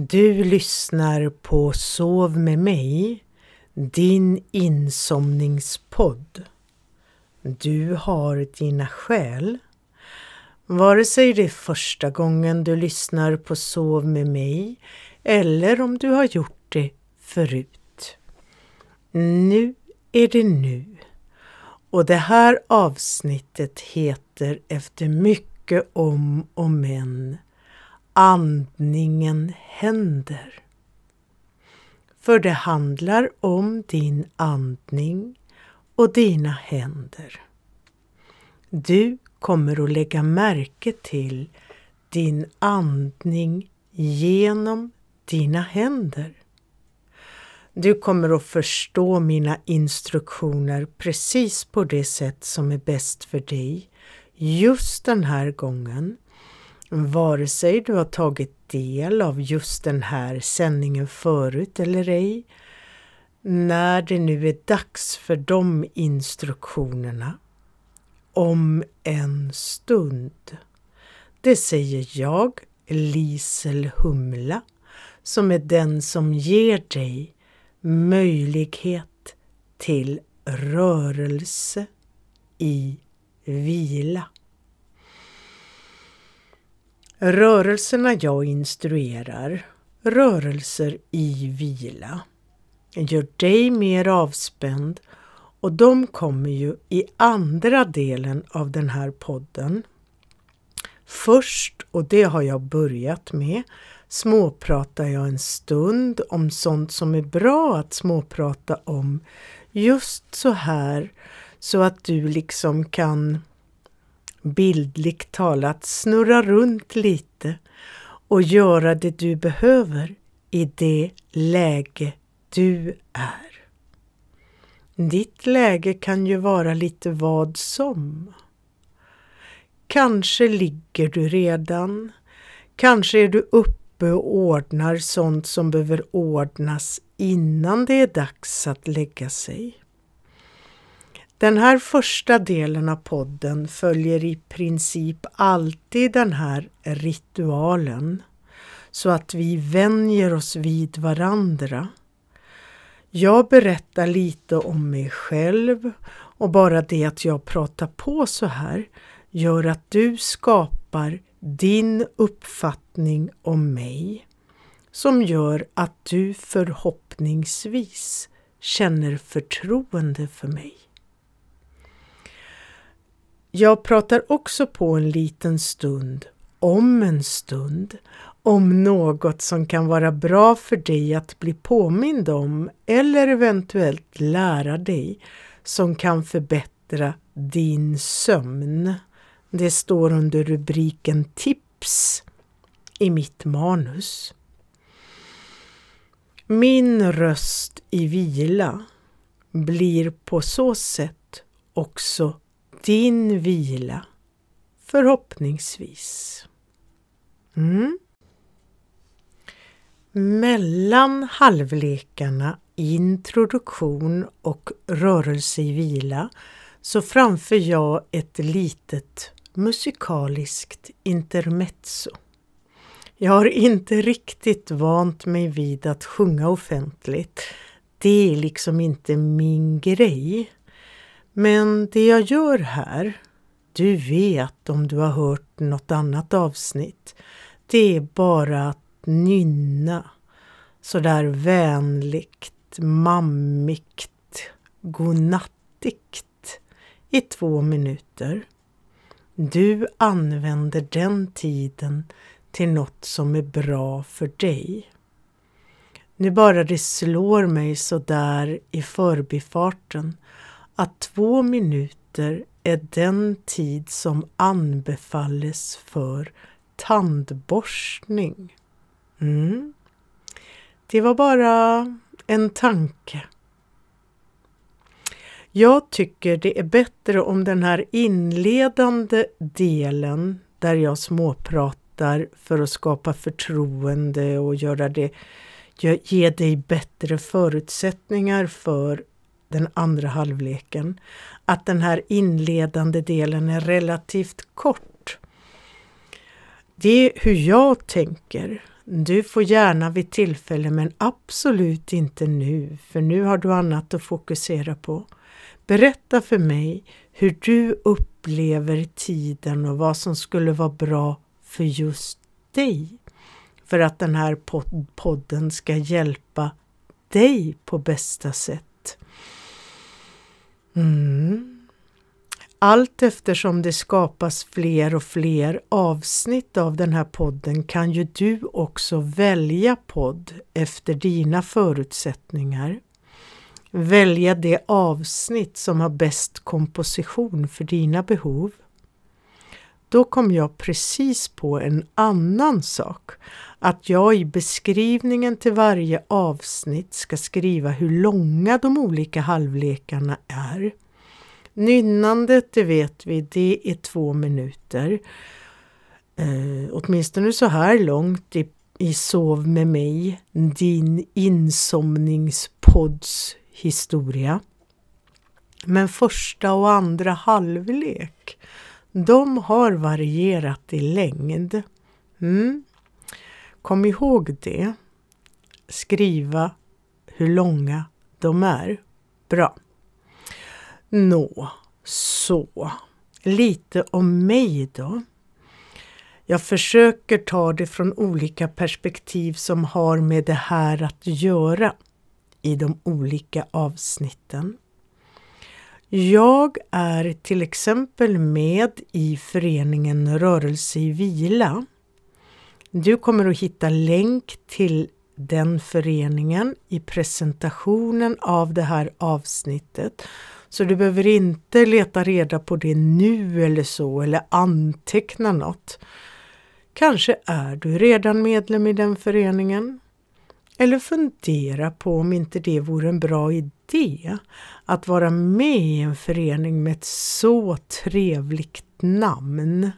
Du lyssnar på Sov med mig, din insomningspodd. Du har dina skäl. Vare sig det är första gången du lyssnar på Sov med mig eller om du har gjort det förut. Nu är det nu. Och det här avsnittet heter efter mycket om och men Andningen händer. För det handlar om din andning och dina händer. Du kommer att lägga märke till din andning genom dina händer. Du kommer att förstå mina instruktioner precis på det sätt som är bäst för dig just den här gången Vare sig du har tagit del av just den här sändningen förut eller ej, när det nu är dags för de instruktionerna om en stund. Det säger jag, Lisel Humla, som är den som ger dig möjlighet till rörelse i vila. Rörelserna jag instruerar, rörelser i vila, gör dig mer avspänd och de kommer ju i andra delen av den här podden. Först, och det har jag börjat med, småpratar jag en stund om sånt som är bra att småprata om just så här så att du liksom kan bildligt talat snurra runt lite och göra det du behöver i det läge du är. Ditt läge kan ju vara lite vad som. Kanske ligger du redan. Kanske är du uppe och ordnar sånt som behöver ordnas innan det är dags att lägga sig. Den här första delen av podden följer i princip alltid den här ritualen så att vi vänjer oss vid varandra. Jag berättar lite om mig själv och bara det att jag pratar på så här gör att du skapar din uppfattning om mig som gör att du förhoppningsvis känner förtroende för mig. Jag pratar också på en liten stund, om en stund, om något som kan vara bra för dig att bli påmind om eller eventuellt lära dig som kan förbättra din sömn. Det står under rubriken Tips i mitt manus. Min röst i vila blir på så sätt också din vila. Förhoppningsvis. Mm. Mellan halvlekarna introduktion och rörelse i vila så framför jag ett litet musikaliskt intermezzo. Jag har inte riktigt vant mig vid att sjunga offentligt. Det är liksom inte min grej. Men det jag gör här, du vet om du har hört något annat avsnitt, det är bara att nynna sådär vänligt, mammigt, godnattigt i två minuter. Du använder den tiden till något som är bra för dig. Nu bara det slår mig så där i förbifarten att två minuter är den tid som anbefalles för tandborstning. Mm. Det var bara en tanke. Jag tycker det är bättre om den här inledande delen där jag småpratar för att skapa förtroende och göra det, ge dig bättre förutsättningar för den andra halvleken, att den här inledande delen är relativt kort. Det är hur jag tänker. du får gärna vid tillfälle men absolut inte nu, för nu har du annat att fokusera på. Berätta för mig hur du upplever tiden och vad som skulle vara bra för just dig. För att den här podden ska hjälpa dig på bästa sätt. Mm. Allt eftersom det skapas fler och fler avsnitt av den här podden kan ju du också välja podd efter dina förutsättningar. Välja det avsnitt som har bäst komposition för dina behov. Då kom jag precis på en annan sak. Att jag i beskrivningen till varje avsnitt ska skriva hur långa de olika halvlekarna är. Nynnandet, det vet vi, det är två minuter. Eh, åtminstone så här långt i, i Sov med mig, din insomningspodds historia. Men första och andra halvlek, de har varierat i längd. Mm. Kom ihåg det. Skriva hur långa de är. Bra. Nå, så. Lite om mig då. Jag försöker ta det från olika perspektiv som har med det här att göra i de olika avsnitten. Jag är till exempel med i föreningen Rörelse i vila. Du kommer att hitta länk till den föreningen i presentationen av det här avsnittet så du behöver inte leta reda på det nu eller så eller anteckna något. Kanske är du redan medlem i den föreningen. Eller fundera på om inte det vore en bra idé att vara med i en förening med ett så trevligt namn.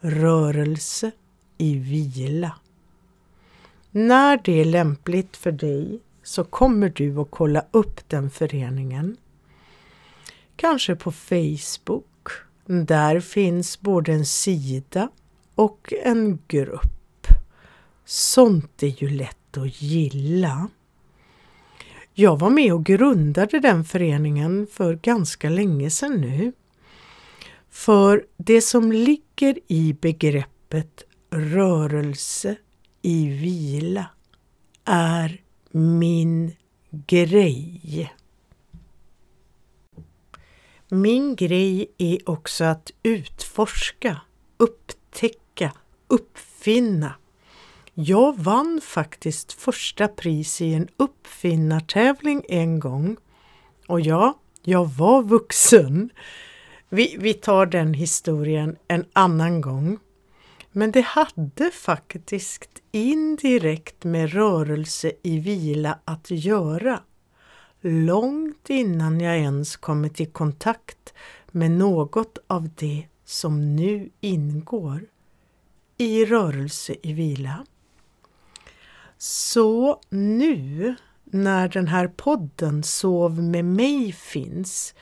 Rörelse i vila. När det är lämpligt för dig så kommer du att kolla upp den föreningen Kanske på Facebook. Där finns både en sida och en grupp. Sånt är ju lätt att gilla. Jag var med och grundade den föreningen för ganska länge sedan nu. För det som ligger i begreppet rörelse i vila är min grej. Min grej är också att utforska, upptäcka, uppfinna. Jag vann faktiskt första pris i en uppfinnartävling en gång. Och ja, jag var vuxen. Vi, vi tar den historien en annan gång. Men det hade faktiskt indirekt med rörelse i vila att göra långt innan jag ens kommit i kontakt med något av det som nu ingår i rörelse i vila. Så nu när den här podden Sov med mig finns,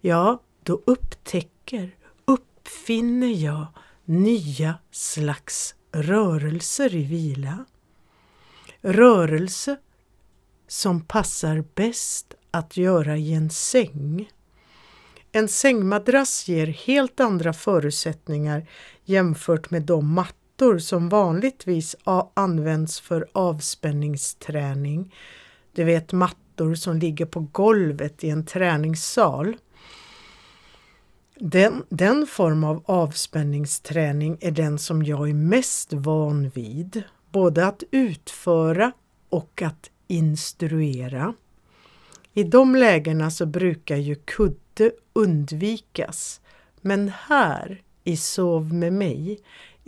ja, då upptäcker, uppfinner jag nya slags rörelser i vila. Rörelse som passar bäst att göra i en säng. En sängmadrass ger helt andra förutsättningar jämfört med de mattor som vanligtvis används för avspänningsträning. Du vet mattor som ligger på golvet i en träningssal. Den, den form av avspänningsträning är den som jag är mest van vid, både att utföra och att instruera. I de lägena så brukar ju kudde undvikas. Men här i Sov med mig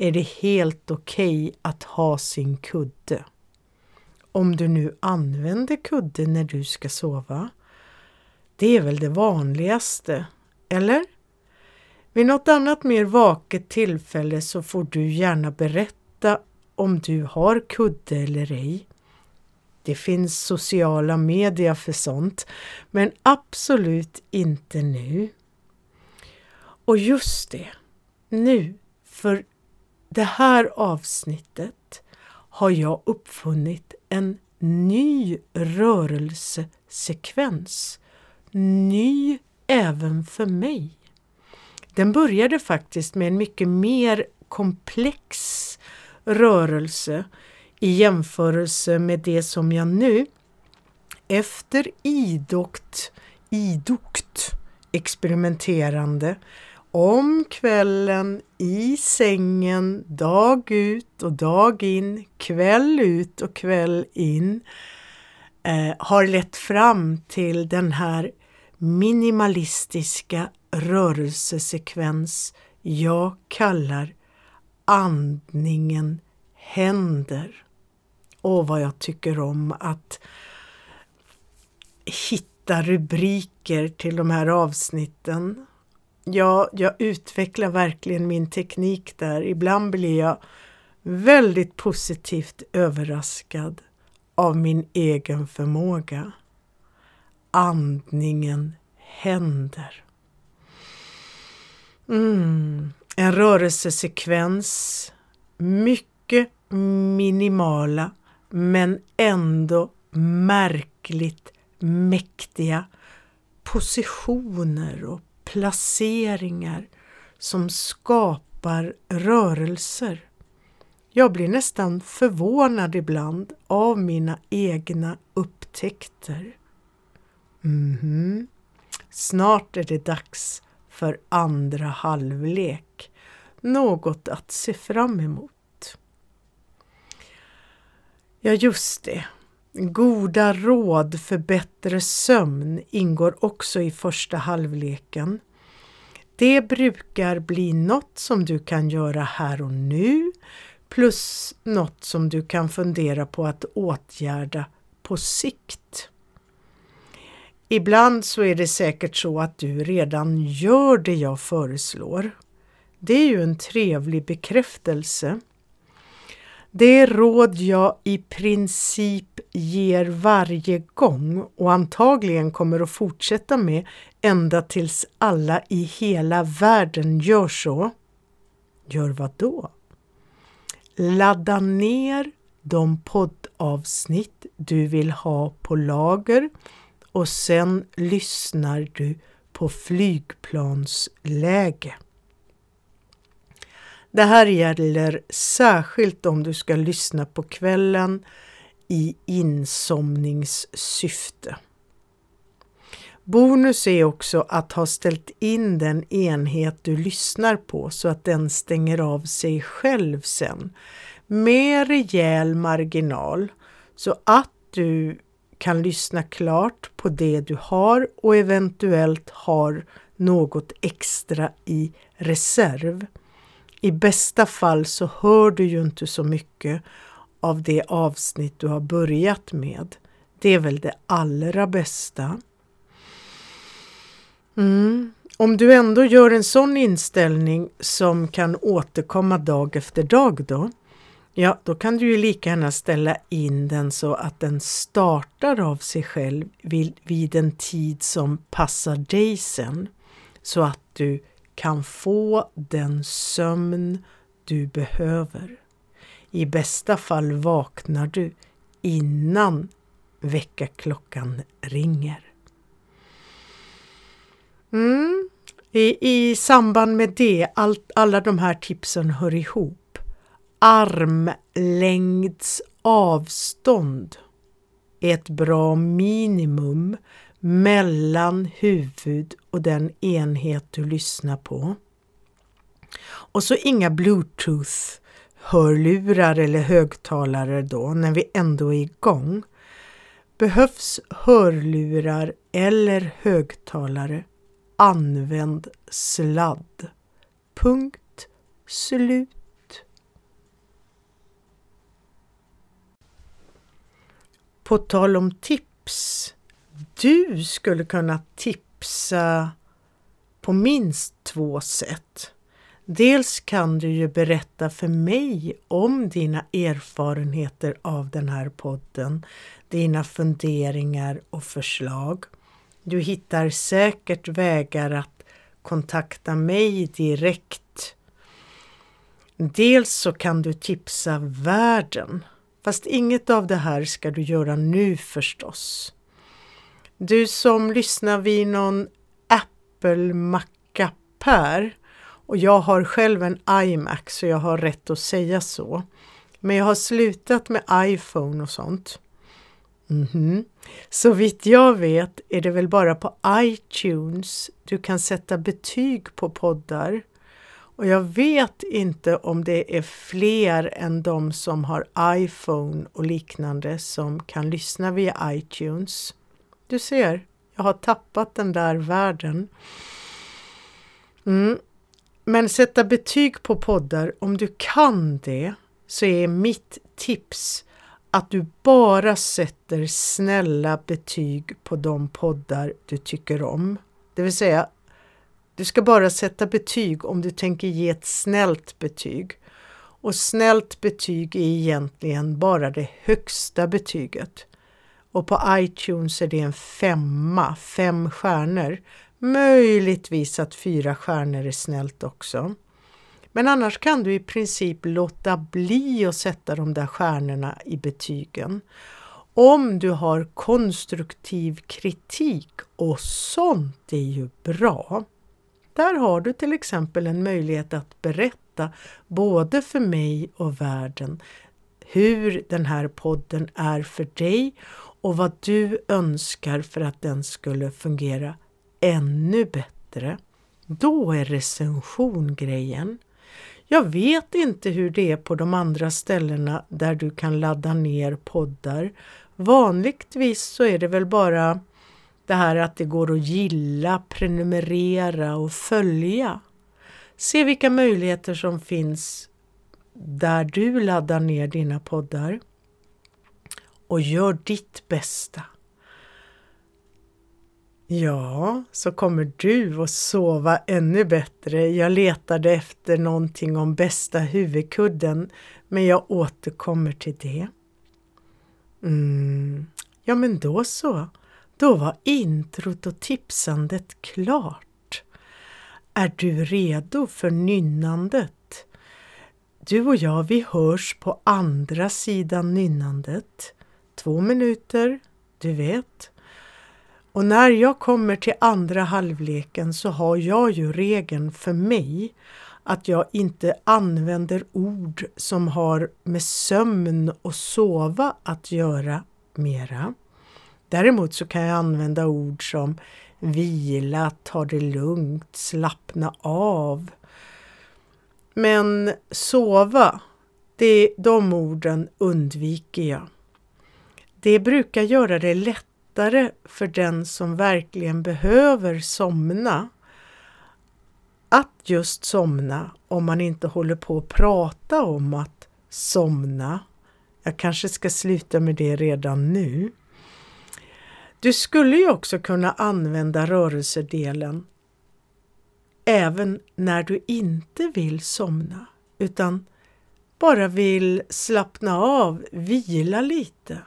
är det helt okej okay att ha sin kudde. Om du nu använder kudde när du ska sova. Det är väl det vanligaste, eller? Vid något annat mer vaket tillfälle så får du gärna berätta om du har kudde eller ej. Det finns sociala medier för sånt, men absolut inte nu. Och just det, nu, för det här avsnittet har jag uppfunnit en ny rörelsesekvens. Ny även för mig. Den började faktiskt med en mycket mer komplex rörelse i jämförelse med det som jag nu efter idogt, idogt experimenterande om kvällen i sängen dag ut och dag in, kväll ut och kväll in eh, har lett fram till den här minimalistiska rörelsesekvens jag kallar andningen händer. Och vad jag tycker om att hitta rubriker till de här avsnitten. Ja, jag utvecklar verkligen min teknik där. Ibland blir jag väldigt positivt överraskad av min egen förmåga. Andningen händer. Mm. En rörelsesekvens, mycket minimala men ändå märkligt mäktiga positioner och placeringar som skapar rörelser. Jag blir nästan förvånad ibland av mina egna upptäckter. Mm -hmm. Snart är det dags för andra halvlek. Något att se fram emot. Ja, just det. Goda råd för bättre sömn ingår också i första halvleken. Det brukar bli något som du kan göra här och nu plus något som du kan fundera på att åtgärda på sikt. Ibland så är det säkert så att du redan gör det jag föreslår. Det är ju en trevlig bekräftelse. Det råd jag i princip ger varje gång och antagligen kommer att fortsätta med ända tills alla i hela världen gör så. Gör vad då? Ladda ner de poddavsnitt du vill ha på lager och sen lyssnar du på flygplansläge. Det här gäller särskilt om du ska lyssna på kvällen i insomningssyfte. Bonus är också att ha ställt in den enhet du lyssnar på så att den stänger av sig själv sen med rejäl marginal så att du kan lyssna klart på det du har och eventuellt har något extra i reserv. I bästa fall så hör du ju inte så mycket av det avsnitt du har börjat med. Det är väl det allra bästa. Mm. Om du ändå gör en sån inställning som kan återkomma dag efter dag då, ja då kan du ju lika gärna ställa in den så att den startar av sig själv vid, vid en tid som passar dig sen. Så att du kan få den sömn du behöver. I bästa fall vaknar du innan väckarklockan ringer. Mm. I, I samband med det, allt, alla de här tipsen hör ihop. Armlängds avstånd är ett bra minimum mellan huvud och den enhet du lyssnar på. Och så inga bluetooth-hörlurar eller högtalare då när vi ändå är igång. Behövs hörlurar eller högtalare, använd sladd. Punkt slut. På tal om tips du skulle kunna tipsa på minst två sätt. Dels kan du ju berätta för mig om dina erfarenheter av den här podden, dina funderingar och förslag. Du hittar säkert vägar att kontakta mig direkt. Dels så kan du tipsa världen Fast inget av det här ska du göra nu förstås. Du som lyssnar vid någon Apple-macka Per och jag har själv en iMac så jag har rätt att säga så. Men jag har slutat med iPhone och sånt. Mm -hmm. Så vitt jag vet är det väl bara på iTunes du kan sätta betyg på poddar. Och jag vet inte om det är fler än de som har iPhone och liknande som kan lyssna via iTunes. Du ser, jag har tappat den där världen. Mm. Men sätta betyg på poddar, om du kan det, så är mitt tips att du bara sätter snälla betyg på de poddar du tycker om. Det vill säga, du ska bara sätta betyg om du tänker ge ett snällt betyg. Och snällt betyg är egentligen bara det högsta betyget. Och på iTunes är det en femma, fem stjärnor. Möjligtvis att fyra stjärnor är snällt också. Men annars kan du i princip låta bli att sätta de där stjärnorna i betygen. Om du har konstruktiv kritik och sånt är ju bra. Där har du till exempel en möjlighet att berätta både för mig och världen hur den här podden är för dig och vad du önskar för att den skulle fungera ännu bättre. Då är recension grejen. Jag vet inte hur det är på de andra ställena där du kan ladda ner poddar. Vanligtvis så är det väl bara det här att det går att gilla, prenumerera och följa. Se vilka möjligheter som finns där du laddar ner dina poddar. Och gör ditt bästa. Ja, så kommer du att sova ännu bättre. Jag letade efter någonting om bästa huvudkudden, men jag återkommer till det. Mm. Ja, men då så. Då var introt och tipsandet klart. Är du redo för nynnandet? Du och jag, vi hörs på andra sidan nynnandet. Två minuter, du vet. Och när jag kommer till andra halvleken så har jag ju regeln för mig att jag inte använder ord som har med sömn och sova att göra mera. Däremot så kan jag använda ord som vila, ta det lugnt, slappna av. Men sova, det, de orden undviker jag. Det brukar göra det lättare för den som verkligen behöver somna att just somna om man inte håller på att prata om att somna. Jag kanske ska sluta med det redan nu. Du skulle ju också kunna använda rörelsedelen även när du inte vill somna utan bara vill slappna av, vila lite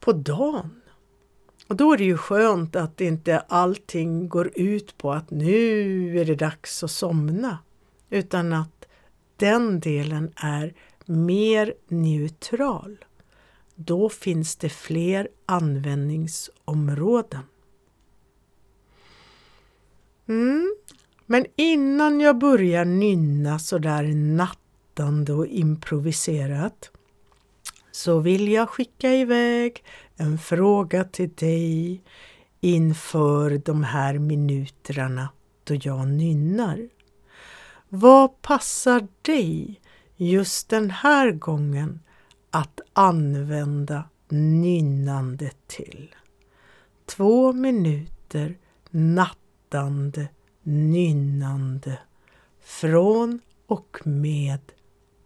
på dagen. Och då är det ju skönt att inte allting går ut på att nu är det dags att somna, utan att den delen är mer neutral. Då finns det fler användningsområden. Mm. Men innan jag börjar nynna sådär nattande och improviserat så vill jag skicka iväg en fråga till dig inför de här minuterna då jag nynnar. Vad passar dig just den här gången att använda nynnande till? Två minuter nattande nynnande från och med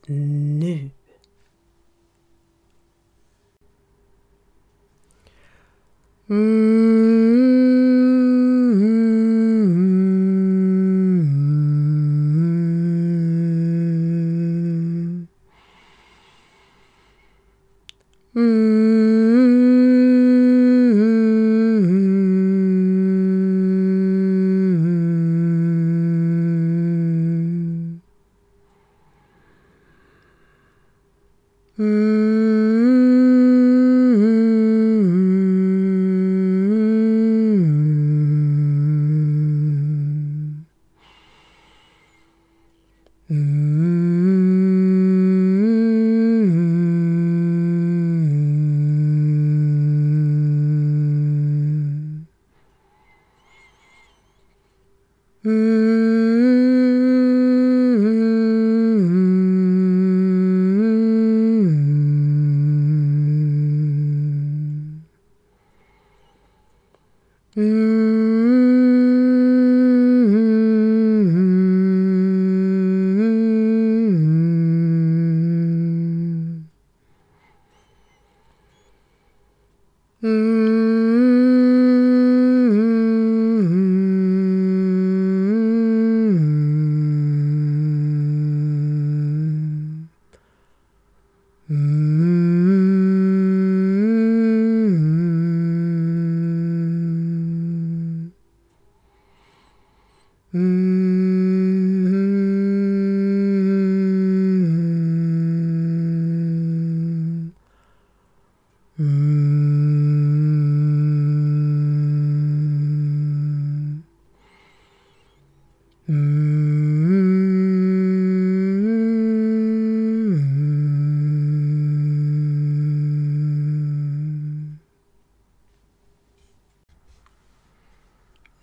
nu. Mm.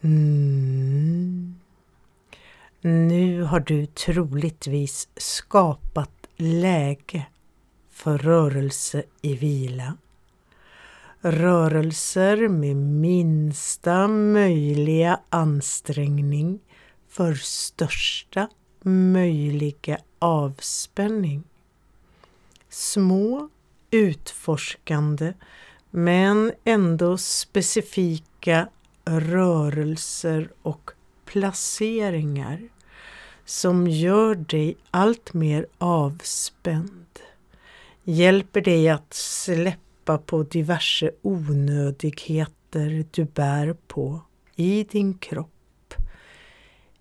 Mm. Nu har du troligtvis skapat läge för rörelse i vila. Rörelser med minsta möjliga ansträngning för största möjliga avspänning. Små, utforskande men ändå specifika rörelser och placeringar som gör dig allt mer avspänd, hjälper dig att släppa på diverse onödigheter du bär på i din kropp,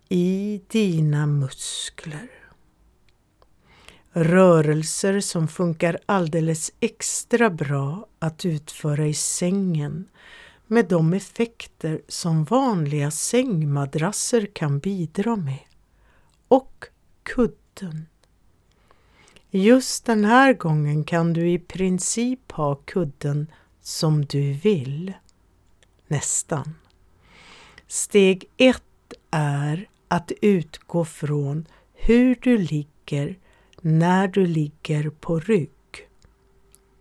i dina muskler. Rörelser som funkar alldeles extra bra att utföra i sängen med de effekter som vanliga sängmadrasser kan bidra med. Och kudden. Just den här gången kan du i princip ha kudden som du vill. Nästan. Steg ett är att utgå från hur du ligger när du ligger på rygg.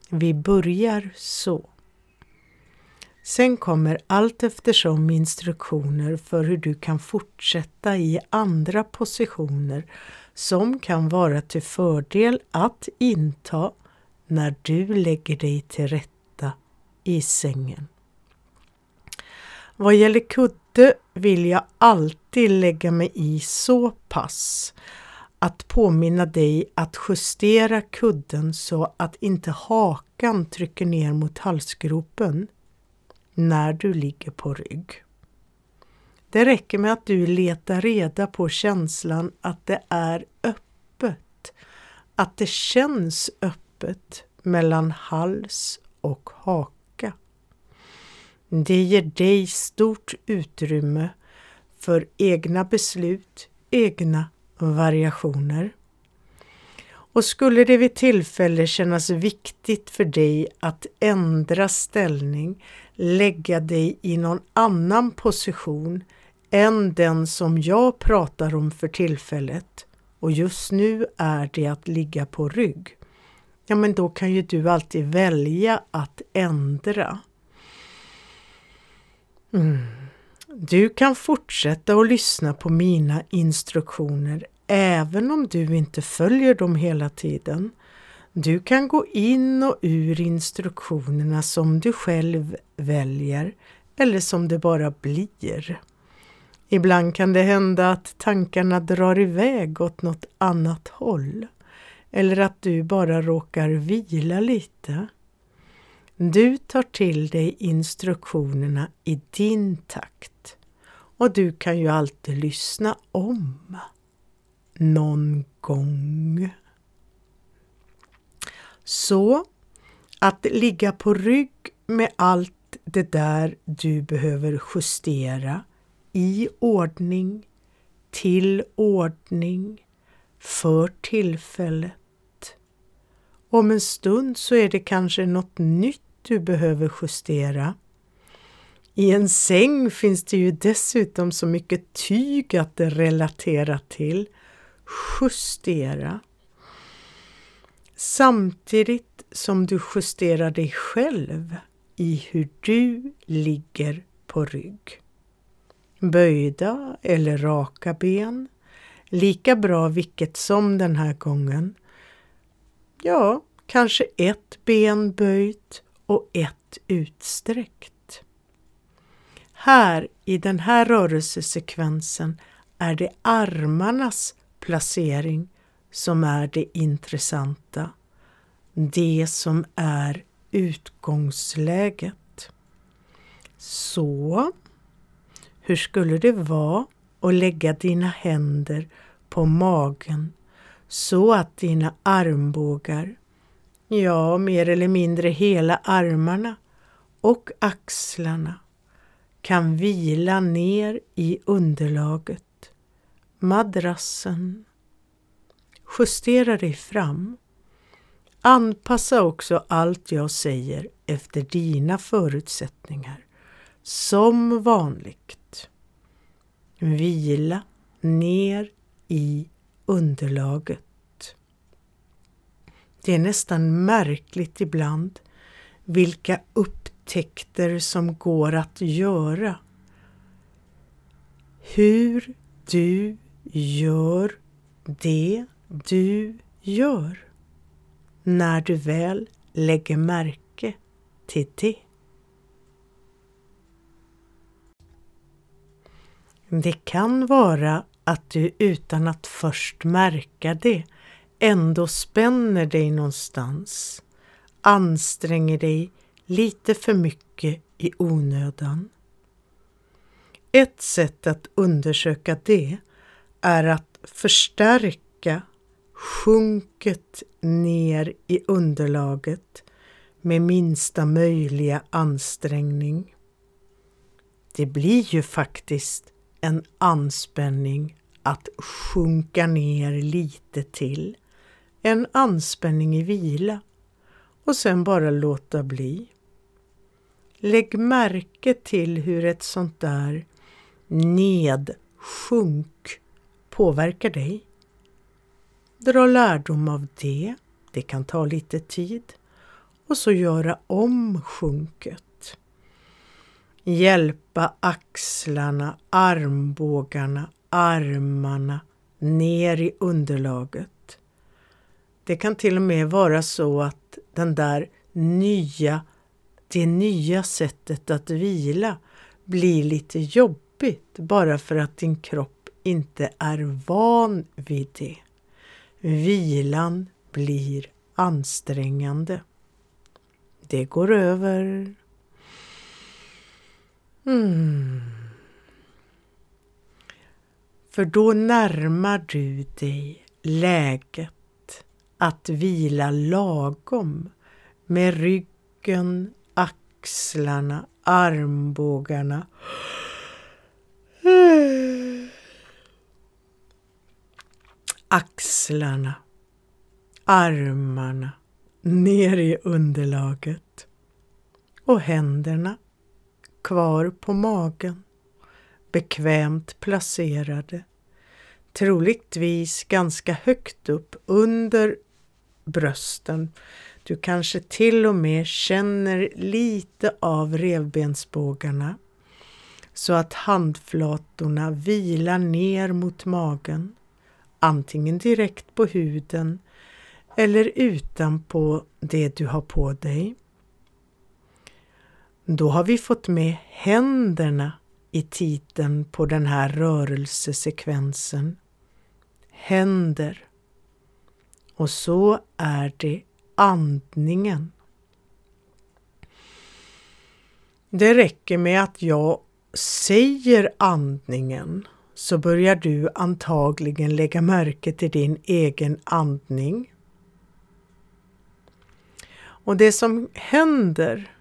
Vi börjar så. Sen kommer allt eftersom instruktioner för hur du kan fortsätta i andra positioner som kan vara till fördel att inta när du lägger dig till rätta i sängen. Vad gäller kudde vill jag alltid lägga mig i så pass att påminna dig att justera kudden så att inte hakan trycker ner mot halsgropen när du ligger på rygg. Det räcker med att du letar reda på känslan att det är öppet, att det känns öppet mellan hals och haka. Det ger dig stort utrymme för egna beslut, egna variationer. Och skulle det vid tillfälle kännas viktigt för dig att ändra ställning, lägga dig i någon annan position än den som jag pratar om för tillfället och just nu är det att ligga på rygg. Ja, men då kan ju du alltid välja att ändra. Mm. Du kan fortsätta att lyssna på mina instruktioner även om du inte följer dem hela tiden. Du kan gå in och ur instruktionerna som du själv väljer eller som det bara blir. Ibland kan det hända att tankarna drar iväg åt något annat håll eller att du bara råkar vila lite. Du tar till dig instruktionerna i din takt och du kan ju alltid lyssna om någon gång. Så att ligga på rygg med allt det där du behöver justera i ordning, till ordning, för tillfället. Om en stund så är det kanske något nytt du behöver justera. I en säng finns det ju dessutom så mycket tyg att relatera till. Justera. Samtidigt som du justerar dig själv i hur du ligger på rygg. Böjda eller raka ben. Lika bra vilket som den här gången. Ja, kanske ett ben böjt och ett utsträckt. Här i den här rörelsesekvensen är det armarnas placering som är det intressanta. Det som är utgångsläget. Så, hur skulle det vara att lägga dina händer på magen så att dina armbågar, ja, mer eller mindre hela armarna och axlarna kan vila ner i underlaget, madrassen. Justera dig fram. Anpassa också allt jag säger efter dina förutsättningar. Som vanligt. Vila ner i underlaget. Det är nästan märkligt ibland vilka upptäckter som går att göra. Hur du gör det du gör när du väl lägger märke till det. Det kan vara att du utan att först märka det ändå spänner dig någonstans, anstränger dig lite för mycket i onödan. Ett sätt att undersöka det är att förstärka sjunket ner i underlaget med minsta möjliga ansträngning. Det blir ju faktiskt en anspänning att sjunka ner lite till. En anspänning i vila och sen bara låta bli. Lägg märke till hur ett sånt där nedsjunk påverkar dig. Dra lärdom av det. Det kan ta lite tid. Och så göra om sjunket. Hjälpa axlarna, armbågarna, armarna ner i underlaget. Det kan till och med vara så att den där nya det nya sättet att vila blir lite jobbigt bara för att din kropp inte är van vid det. Vilan blir ansträngande. Det går över. Mm. För då närmar du dig läget att vila lagom med ryggen axlarna, armbågarna. Axlarna, armarna ner i underlaget och händerna kvar på magen, bekvämt placerade, troligtvis ganska högt upp under brösten. Du kanske till och med känner lite av revbensbågarna så att handflatorna vilar ner mot magen, antingen direkt på huden eller utanpå det du har på dig. Då har vi fått med händerna i titeln på den här rörelsesekvensen. Händer. Och så är det andningen. Det räcker med att jag säger andningen så börjar du antagligen lägga märke till din egen andning. Och det som händer,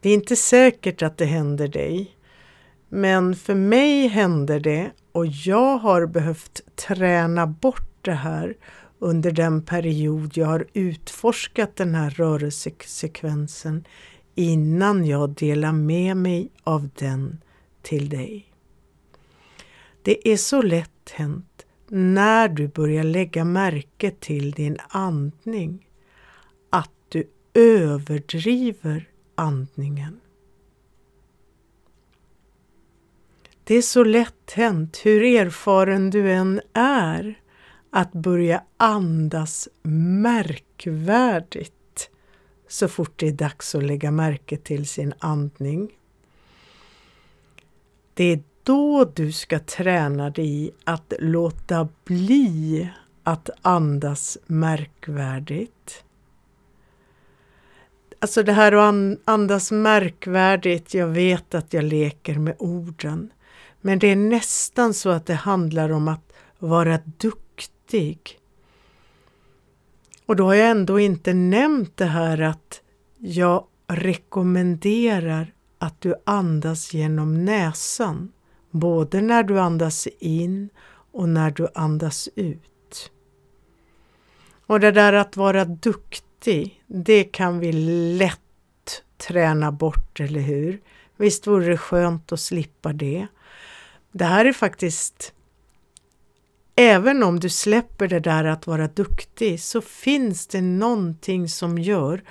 det är inte säkert att det händer dig, men för mig händer det och jag har behövt träna bort det här under den period jag har utforskat den här rörelsesekvensen innan jag delar med mig av den till dig. Det är så lätt hänt när du börjar lägga märke till din andning att du överdriver andningen. Det är så lätt hänt, hur erfaren du än är, att börja andas märkvärdigt så fort det är dags att lägga märke till sin andning. Det är då du ska träna dig i att låta bli att andas märkvärdigt. Alltså det här att andas märkvärdigt, jag vet att jag leker med orden. Men det är nästan så att det handlar om att vara duktig. Och då har jag ändå inte nämnt det här att jag rekommenderar att du andas genom näsan. Både när du andas in och när du andas ut. Och det där att vara duktig, det kan vi lätt träna bort, eller hur? Visst vore det skönt att slippa det. Det här är faktiskt Även om du släpper det där att vara duktig så finns det någonting som gör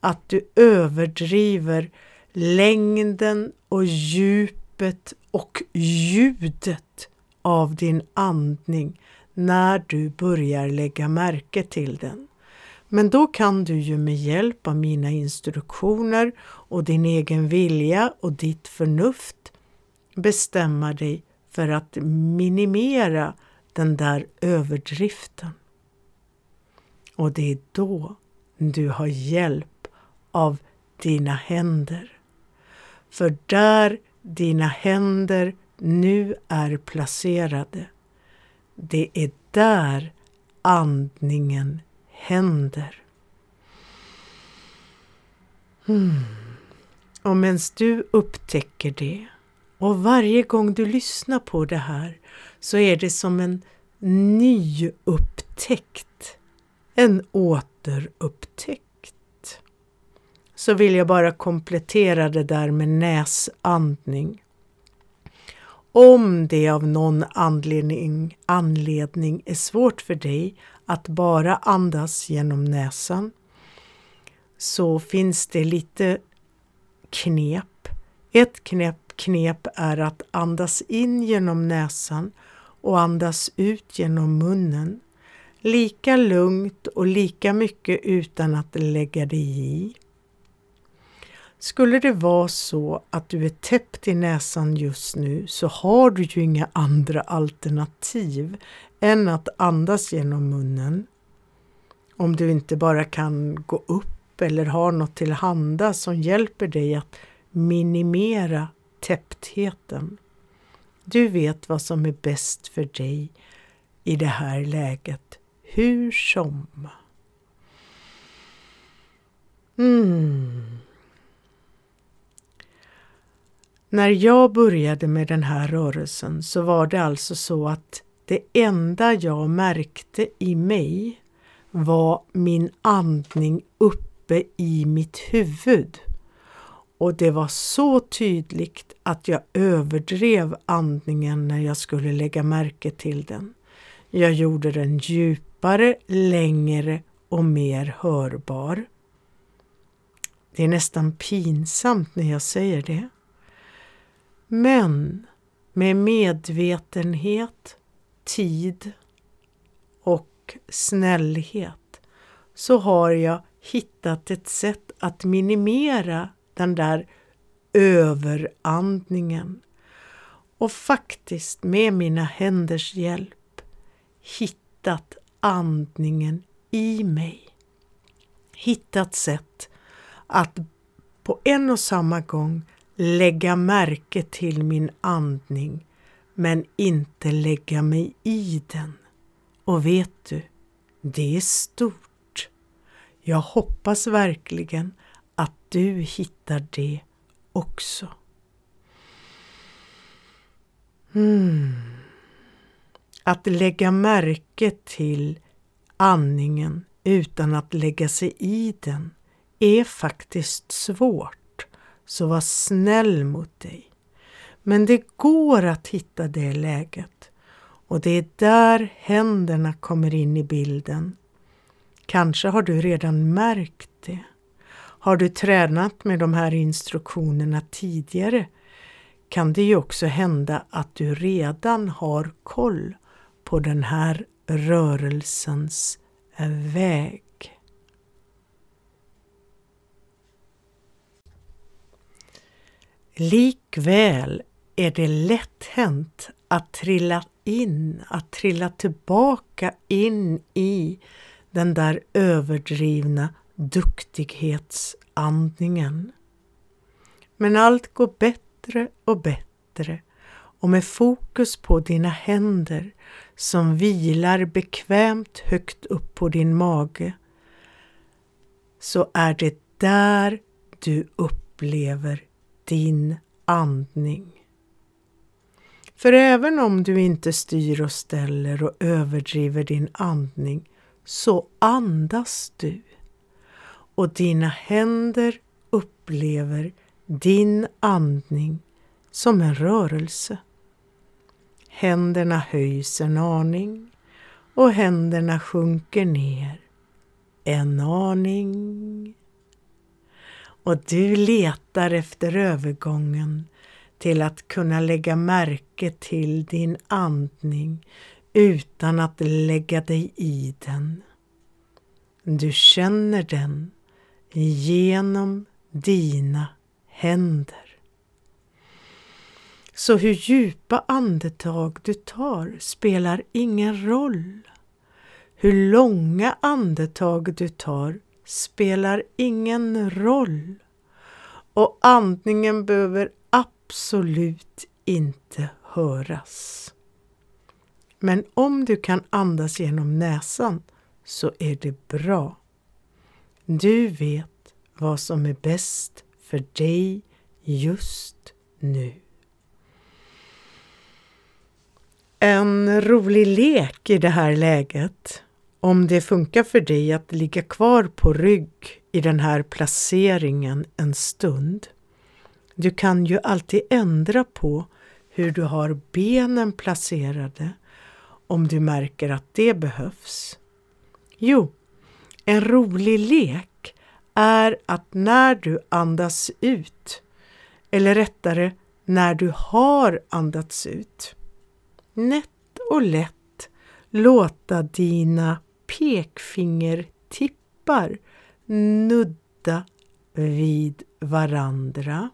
att du överdriver längden och djupet och ljudet av din andning när du börjar lägga märke till den. Men då kan du ju med hjälp av mina instruktioner och din egen vilja och ditt förnuft bestämma dig för att minimera den där överdriften. Och det är då du har hjälp av dina händer. För där dina händer nu är placerade, det är där andningen händer. Mm. Och medan du upptäcker det och varje gång du lyssnar på det här så är det som en ny upptäckt, en återupptäckt. Så vill jag bara komplettera det där med näsandning. Om det av någon anledning, anledning är svårt för dig att bara andas genom näsan så finns det lite knep. Ett knep knep är att andas in genom näsan och andas ut genom munnen. Lika lugnt och lika mycket utan att lägga dig i. Skulle det vara så att du är täppt i näsan just nu så har du ju inga andra alternativ än att andas genom munnen. Om du inte bara kan gå upp eller har något till handa som hjälper dig att minimera täpptheten. Du vet vad som är bäst för dig i det här läget, hur som. Mm. När jag började med den här rörelsen så var det alltså så att det enda jag märkte i mig var min andning uppe i mitt huvud. Och det var så tydligt att jag överdrev andningen när jag skulle lägga märke till den. Jag gjorde den djupare, längre och mer hörbar. Det är nästan pinsamt när jag säger det. Men med medvetenhet, tid och snällhet så har jag hittat ett sätt att minimera den där överandningen och faktiskt med mina händers hjälp hittat andningen i mig. Hittat sätt att på en och samma gång lägga märke till min andning men inte lägga mig i den. Och vet du, det är stort. Jag hoppas verkligen att du hittar det också. Mm. Att lägga märke till andningen utan att lägga sig i den är faktiskt svårt så var snäll mot dig. Men det går att hitta det läget och det är där händerna kommer in i bilden. Kanske har du redan märkt det. Har du tränat med de här instruktionerna tidigare kan det ju också hända att du redan har koll på den här rörelsens väg. Likväl är det lätt hänt att trilla in, att trilla tillbaka in i den där överdrivna duktighetsandningen. Men allt går bättre och bättre och med fokus på dina händer som vilar bekvämt högt upp på din mage så är det där du upplever din andning. För även om du inte styr och ställer och överdriver din andning så andas du och dina händer upplever din andning som en rörelse. Händerna höjs en aning och händerna sjunker ner en aning. Och du letar efter övergången till att kunna lägga märke till din andning utan att lägga dig i den. Du känner den genom dina händer. Så hur djupa andetag du tar spelar ingen roll. Hur långa andetag du tar spelar ingen roll. Och andningen behöver absolut inte höras. Men om du kan andas genom näsan så är det bra. Du vet vad som är bäst för dig just nu. En rolig lek i det här läget, om det funkar för dig att ligga kvar på rygg i den här placeringen en stund. Du kan ju alltid ändra på hur du har benen placerade om du märker att det behövs. Jo, en rolig lek är att när du andas ut, eller rättare när du har andats ut, nätt och lätt låta dina pekfingertippar nudda vid varandra.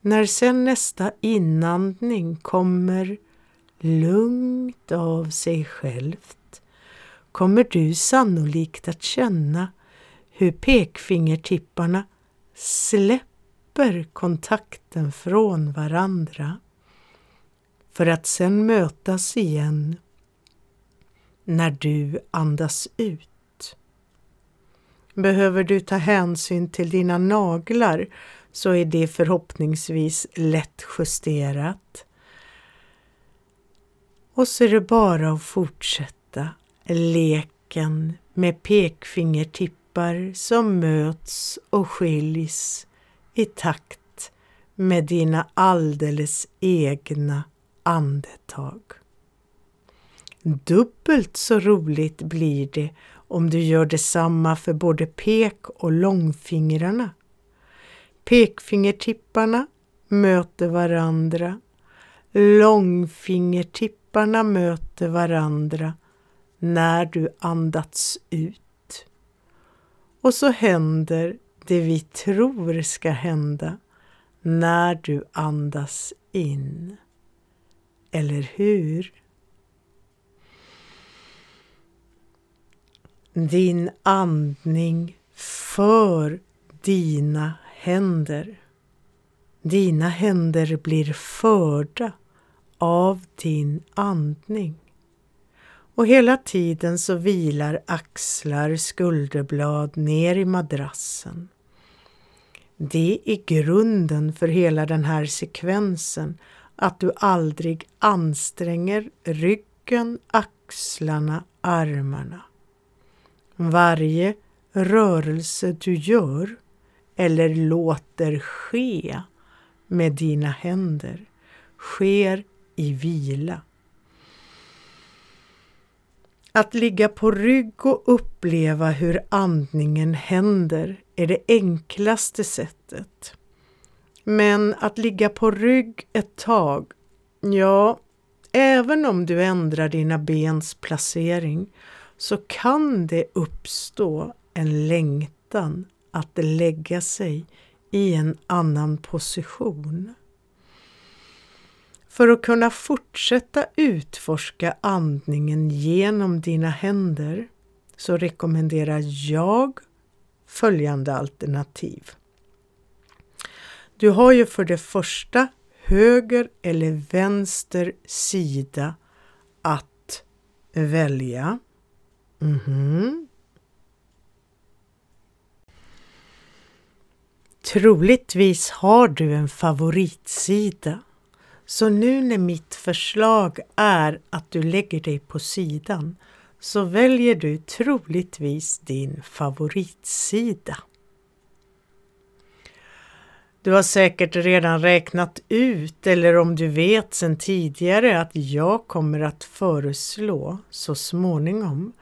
När sen nästa inandning kommer lugnt av sig självt kommer du sannolikt att känna hur pekfingertipparna släpper kontakten från varandra för att sen mötas igen när du andas ut. Behöver du ta hänsyn till dina naglar så är det förhoppningsvis lätt justerat. Och så är det bara att fortsätta leken med pekfingertippar som möts och skiljs i takt med dina alldeles egna andetag. Dubbelt så roligt blir det om du gör detsamma för både pek och långfingrarna. Pekfingertipparna möter varandra. Långfingertipparna möter varandra när du andats ut. Och så händer det vi tror ska hända när du andas in. Eller hur? Din andning för dina händer. Dina händer blir förda av din andning. Och hela tiden så vilar axlar, skulderblad ner i madrassen. Det är grunden för hela den här sekvensen, att du aldrig anstränger ryggen, axlarna, armarna. Varje rörelse du gör eller låter ske med dina händer sker i vila. Att ligga på rygg och uppleva hur andningen händer är det enklaste sättet. Men att ligga på rygg ett tag, ja, även om du ändrar dina bens placering så kan det uppstå en längtan att lägga sig i en annan position. För att kunna fortsätta utforska andningen genom dina händer så rekommenderar jag följande alternativ. Du har ju för det första höger eller vänster sida att välja. Mm -hmm. Troligtvis har du en favoritsida. Så nu när mitt förslag är att du lägger dig på sidan så väljer du troligtvis din favoritsida. Du har säkert redan räknat ut eller om du vet sedan tidigare att jag kommer att föreslå så småningom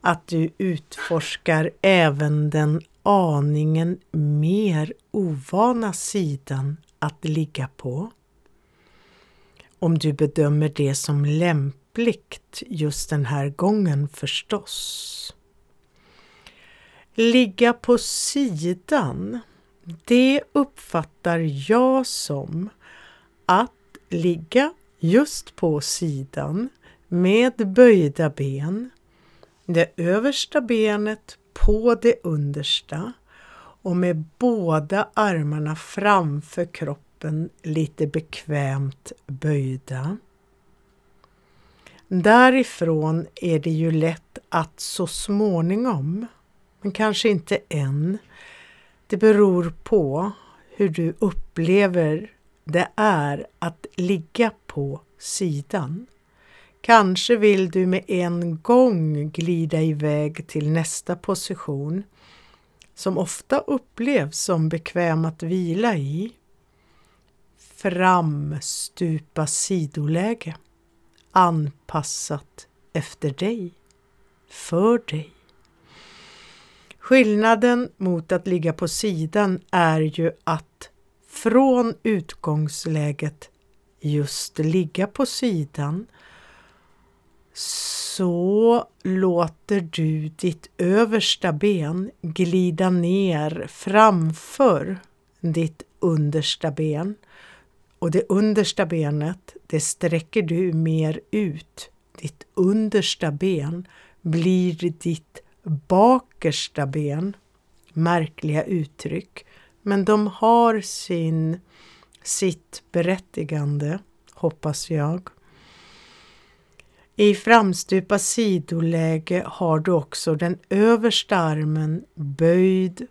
att du utforskar även den aningen mer ovana sidan att ligga på. Om du bedömer det som lämpligt just den här gången förstås. Ligga på sidan, det uppfattar jag som att ligga just på sidan med böjda ben, det översta benet på det understa och med båda armarna framför kroppen lite bekvämt böjda. Därifrån är det ju lätt att så småningom, men kanske inte än, det beror på hur du upplever det är att ligga på sidan. Kanske vill du med en gång glida iväg till nästa position som ofta upplevs som bekväm att vila i. Framstupa sidoläge anpassat efter dig, för dig. Skillnaden mot att ligga på sidan är ju att från utgångsläget just ligga på sidan så låter du ditt översta ben glida ner framför ditt understa ben. Och det understa benet, det sträcker du mer ut. Ditt understa ben blir ditt bakersta ben. Märkliga uttryck, men de har sin, sitt berättigande, hoppas jag. I framstupa sidoläge har du också den översta armen böjd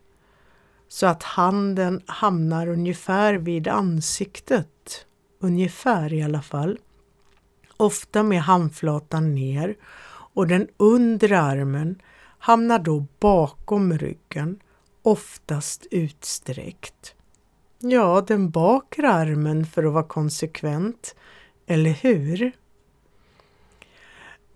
så att handen hamnar ungefär vid ansiktet. Ungefär i alla fall. Ofta med handflatan ner och den undre armen hamnar då bakom ryggen, oftast utsträckt. Ja, den bakre armen för att vara konsekvent, eller hur?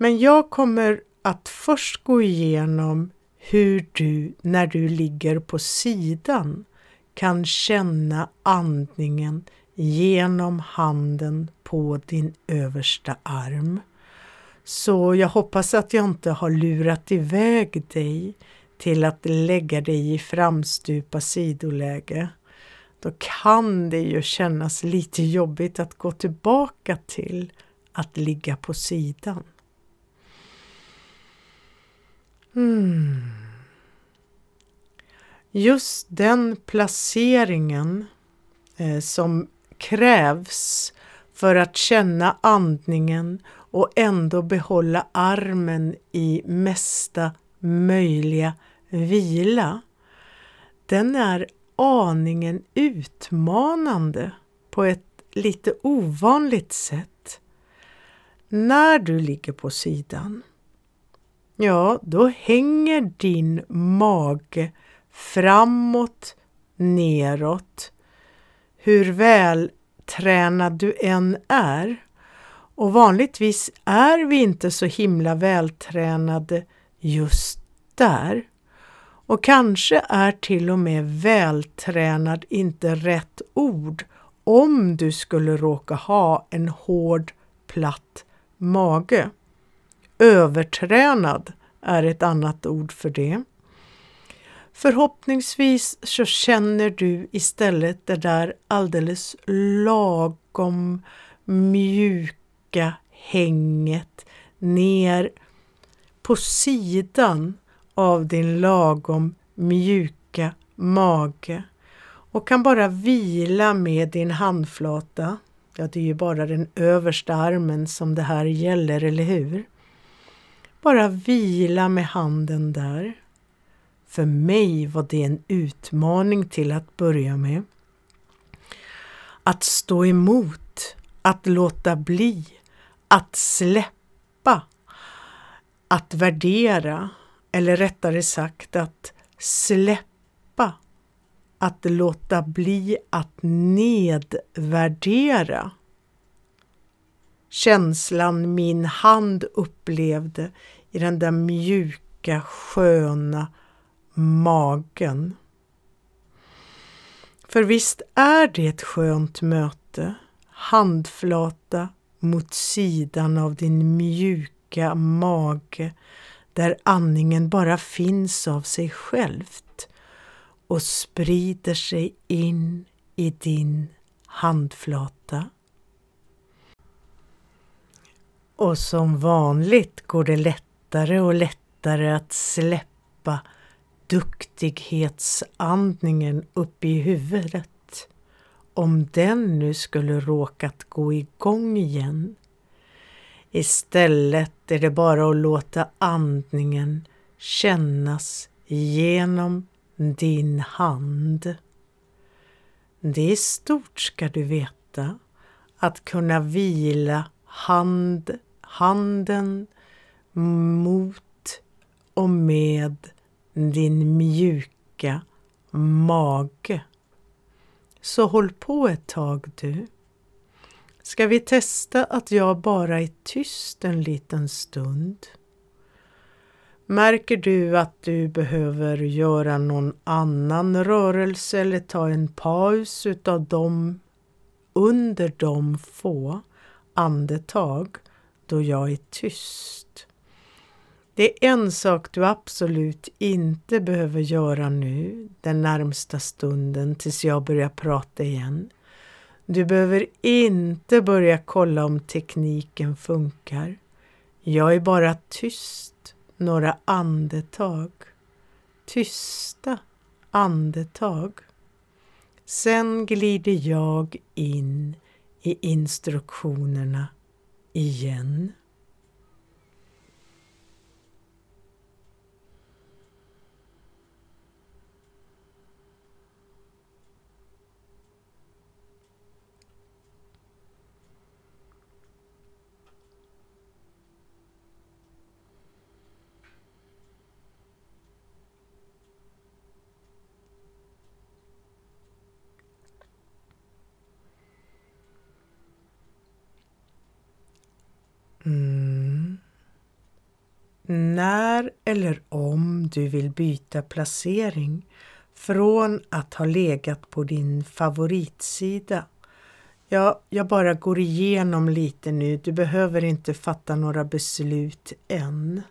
Men jag kommer att först gå igenom hur du när du ligger på sidan kan känna andningen genom handen på din översta arm. Så jag hoppas att jag inte har lurat iväg dig till att lägga dig i framstupa sidoläge. Då kan det ju kännas lite jobbigt att gå tillbaka till att ligga på sidan. Mm. Just den placeringen eh, som krävs för att känna andningen och ändå behålla armen i mesta möjliga vila. Den är aningen utmanande på ett lite ovanligt sätt. När du ligger på sidan Ja, då hänger din mage framåt neråt. Hur vältränad du än är. Och vanligtvis är vi inte så himla vältränade just där. Och kanske är till och med vältränad inte rätt ord om du skulle råka ha en hård, platt mage. Övertränad är ett annat ord för det. Förhoppningsvis så känner du istället det där alldeles lagom mjuka hänget ner på sidan av din lagom mjuka mage och kan bara vila med din handflata. Ja, det är ju bara den översta armen som det här gäller, eller hur? Bara vila med handen där. För mig var det en utmaning till att börja med. Att stå emot, att låta bli, att släppa, att värdera, eller rättare sagt att släppa, att låta bli att nedvärdera. Känslan min hand upplevde i den där mjuka, sköna magen. För visst är det ett skönt möte, handflata mot sidan av din mjuka mage där andningen bara finns av sig självt och sprider sig in i din handflata. Och som vanligt går det lättare och lättare att släppa duktighetsandningen upp i huvudet. Om den nu skulle råkat gå igång igen. Istället är det bara att låta andningen kännas genom din hand. Det är stort ska du veta, att kunna vila hand, handen mot och med din mjuka mage. Så håll på ett tag du. Ska vi testa att jag bara är tyst en liten stund? Märker du att du behöver göra någon annan rörelse eller ta en paus utav dem under de få andetag då jag är tyst? Det är en sak du absolut inte behöver göra nu den närmsta stunden tills jag börjar prata igen. Du behöver inte börja kolla om tekniken funkar. Jag är bara tyst några andetag. Tysta andetag. Sen glider jag in i instruktionerna igen. Mm. När eller om du vill byta placering från att ha legat på din favoritsida. Ja, jag bara går igenom lite nu. Du behöver inte fatta några beslut än.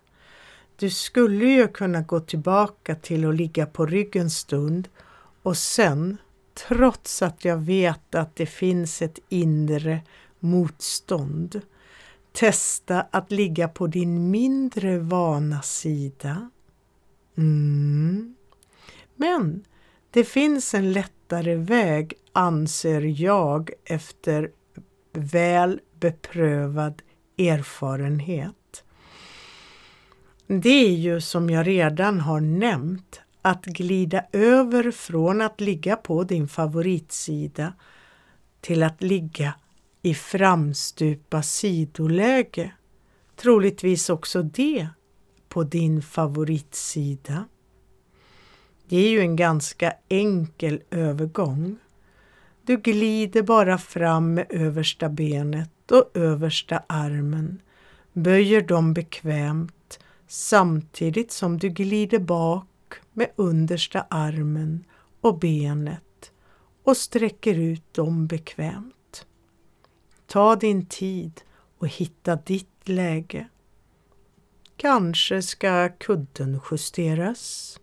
Du skulle ju kunna gå tillbaka till att ligga på rygg en stund och sen, trots att jag vet att det finns ett inre motstånd, Testa att ligga på din mindre vana sida. Mm. Men det finns en lättare väg, anser jag, efter väl beprövad erfarenhet. Det är ju som jag redan har nämnt att glida över från att ligga på din favoritsida till att ligga i framstupa sidoläge. Troligtvis också det på din favoritsida. Det är ju en ganska enkel övergång. Du glider bara fram med översta benet och översta armen, böjer dem bekvämt samtidigt som du glider bak med understa armen och benet och sträcker ut dem bekvämt. Ta din tid och hitta ditt läge. Kanske ska kudden justeras.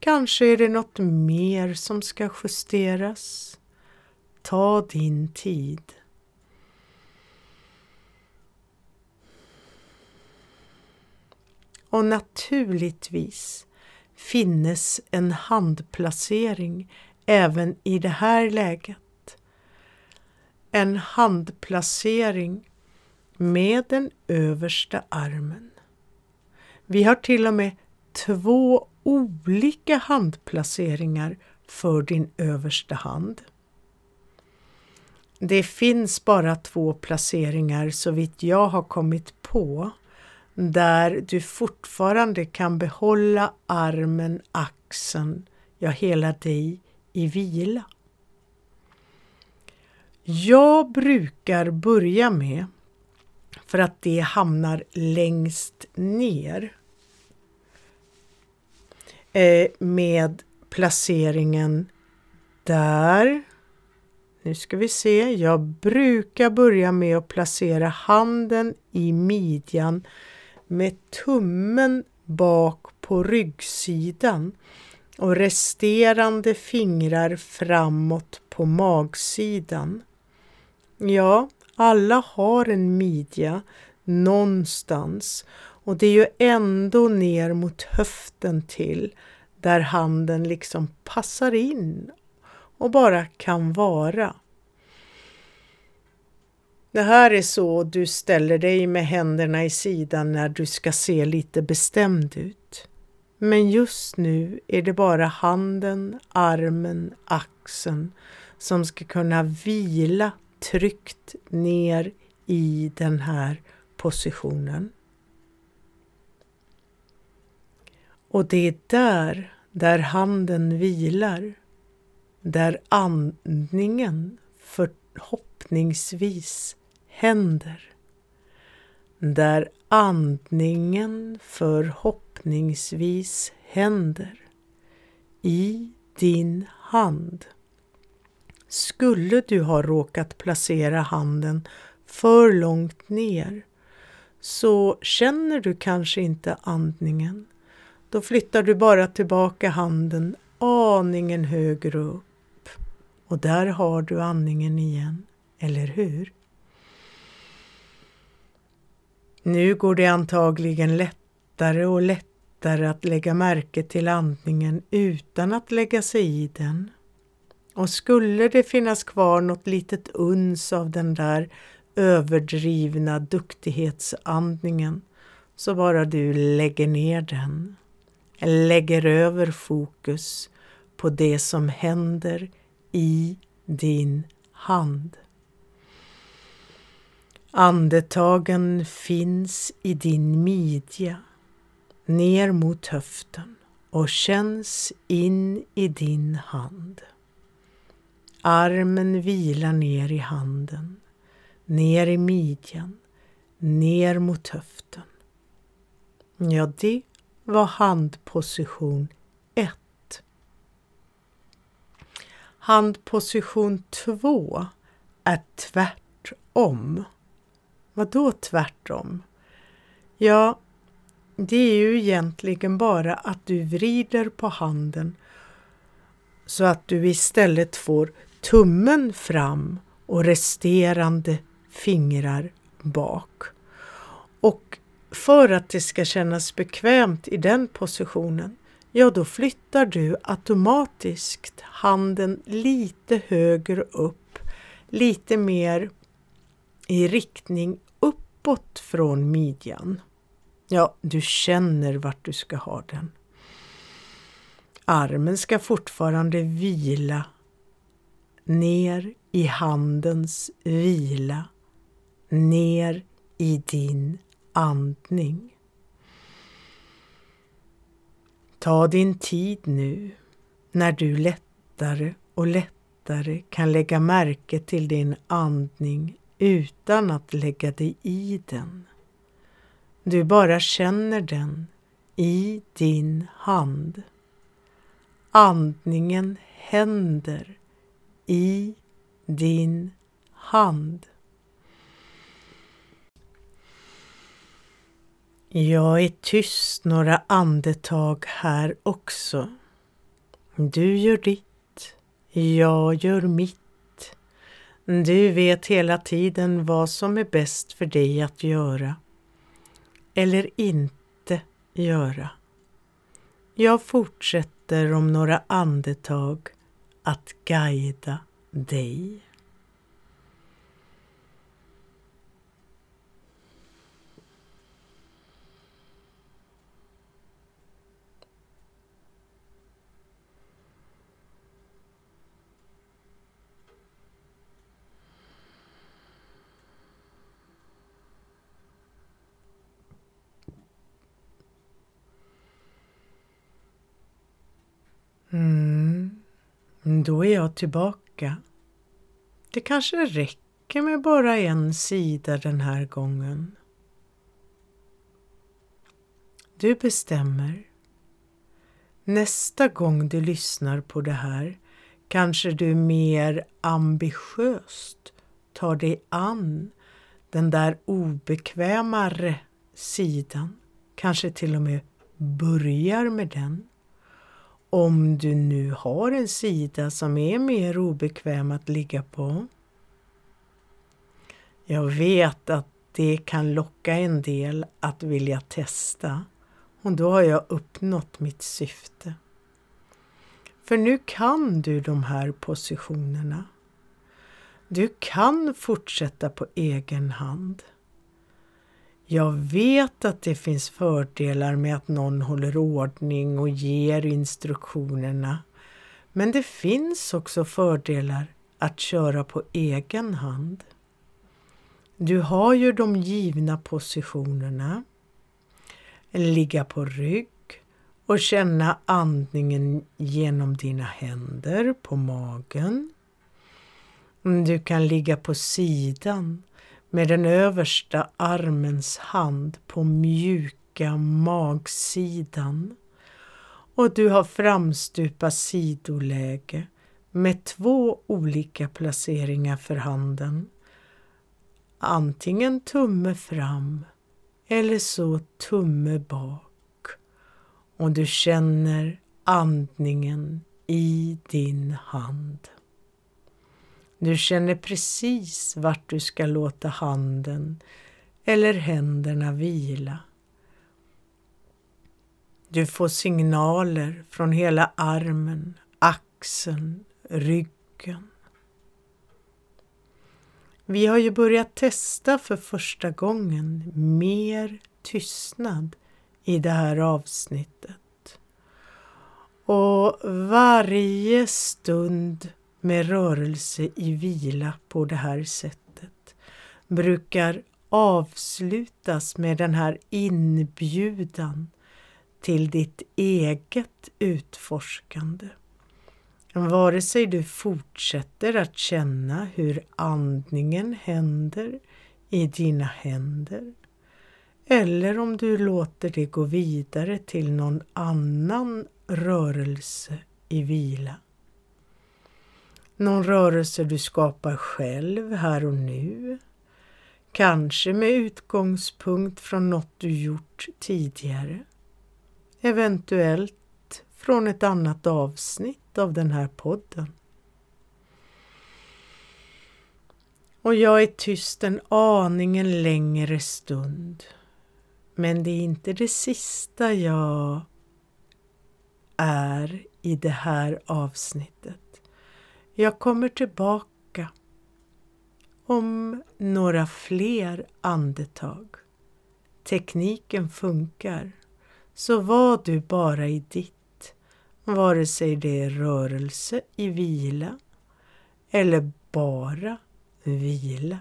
Kanske är det något mer som ska justeras. Ta din tid. Och naturligtvis finnes en handplacering även i det här läget. En handplacering med den översta armen. Vi har till och med två olika handplaceringar för din översta hand. Det finns bara två placeringar så vitt jag har kommit på där du fortfarande kan behålla armen, axeln, ja hela dig i vila. Jag brukar börja med, för att det hamnar längst ner, eh, med placeringen där. Nu ska vi se, jag brukar börja med att placera handen i midjan med tummen bak på ryggsidan och resterande fingrar framåt på magsidan. Ja, alla har en midja någonstans och det är ju ändå ner mot höften till där handen liksom passar in och bara kan vara. Det här är så du ställer dig med händerna i sidan när du ska se lite bestämd ut. Men just nu är det bara handen, armen, axeln som ska kunna vila tryckt ner i den här positionen. Och det är där, där handen vilar, där andningen förhoppningsvis händer. Där andningen förhoppningsvis händer. I din hand. Skulle du ha råkat placera handen för långt ner så känner du kanske inte andningen. Då flyttar du bara tillbaka handen aningen högre upp. Och där har du andningen igen, eller hur? Nu går det antagligen lättare och lättare att lägga märke till andningen utan att lägga sig i den. Och skulle det finnas kvar något litet uns av den där överdrivna duktighetsandningen så bara du lägger ner den. Lägger över fokus på det som händer i din hand. Andetagen finns i din midja, ner mot höften och känns in i din hand. Armen vilar ner i handen, ner i midjan, ner mot höften. Ja, det var handposition 1. Handposition 2 är tvärtom. Vad då tvärtom? Ja, det är ju egentligen bara att du vrider på handen så att du istället får tummen fram och resterande fingrar bak. Och för att det ska kännas bekvämt i den positionen, ja då flyttar du automatiskt handen lite högre upp, lite mer i riktning uppåt från midjan. Ja, du känner vart du ska ha den. Armen ska fortfarande vila ner i handens vila, ner i din andning. Ta din tid nu när du lättare och lättare kan lägga märke till din andning utan att lägga dig i den. Du bara känner den i din hand. Andningen händer i din hand. Jag är tyst några andetag här också. Du gör ditt, jag gör mitt. Du vet hela tiden vad som är bäst för dig att göra eller inte göra. Jag fortsätter om några andetag att guida dig. Mm. Mm, då är jag tillbaka. Det kanske räcker med bara en sida den här gången. Du bestämmer. Nästa gång du lyssnar på det här kanske du mer ambitiöst tar dig an den där obekvämare sidan. Kanske till och med börjar med den. Om du nu har en sida som är mer obekväm att ligga på. Jag vet att det kan locka en del att vilja testa och då har jag uppnått mitt syfte. För nu kan du de här positionerna. Du kan fortsätta på egen hand. Jag vet att det finns fördelar med att någon håller ordning och ger instruktionerna. Men det finns också fördelar att köra på egen hand. Du har ju de givna positionerna. Ligga på rygg och känna andningen genom dina händer på magen. Du kan ligga på sidan med den översta armens hand på mjuka magsidan och du har framstupa sidoläge med två olika placeringar för handen. Antingen tumme fram eller så tumme bak. Och du känner andningen i din hand. Du känner precis vart du ska låta handen eller händerna vila. Du får signaler från hela armen, axeln, ryggen. Vi har ju börjat testa för första gången mer tystnad i det här avsnittet. Och varje stund med rörelse i vila på det här sättet brukar avslutas med den här inbjudan till ditt eget utforskande. Vare sig du fortsätter att känna hur andningen händer i dina händer eller om du låter det gå vidare till någon annan rörelse i vila. Någon rörelse du skapar själv här och nu. Kanske med utgångspunkt från något du gjort tidigare. Eventuellt från ett annat avsnitt av den här podden. Och jag är tyst en aningen längre stund. Men det är inte det sista jag är i det här avsnittet. Jag kommer tillbaka om några fler andetag. Tekniken funkar, så var du bara i ditt, vare sig det är rörelse i vila eller bara vila.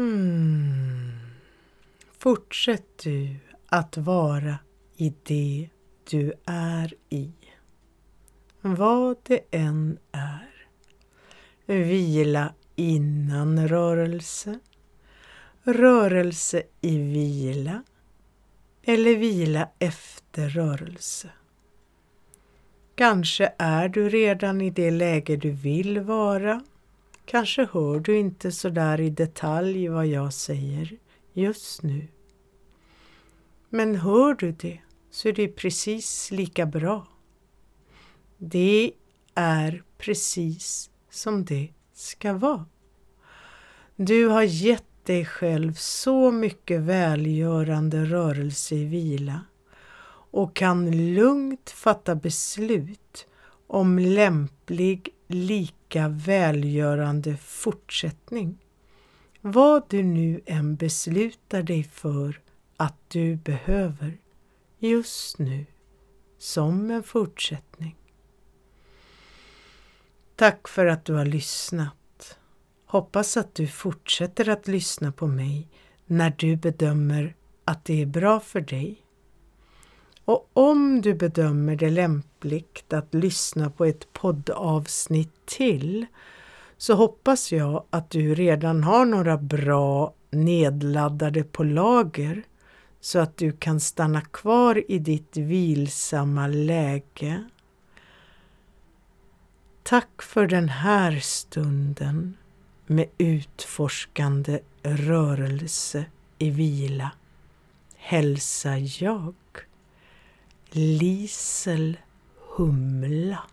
Hmm. Fortsätt du att vara i det du är i. Vad det än är. Vila innan rörelse. Rörelse i vila. Eller vila efter rörelse. Kanske är du redan i det läge du vill vara. Kanske hör du inte så där i detalj vad jag säger just nu. Men hör du det så är det precis lika bra. Det är precis som det ska vara. Du har gett dig själv så mycket välgörande rörelse i vila och kan lugnt fatta beslut om lämplig lika välgörande fortsättning. Vad du nu än beslutar dig för att du behöver just nu som en fortsättning. Tack för att du har lyssnat. Hoppas att du fortsätter att lyssna på mig när du bedömer att det är bra för dig. Och om du bedömer det lämpligt att lyssna på ett poddavsnitt till så hoppas jag att du redan har några bra nedladdade på lager så att du kan stanna kvar i ditt vilsamma läge. Tack för den här stunden med utforskande rörelse i vila hälsar jag Lisel Humla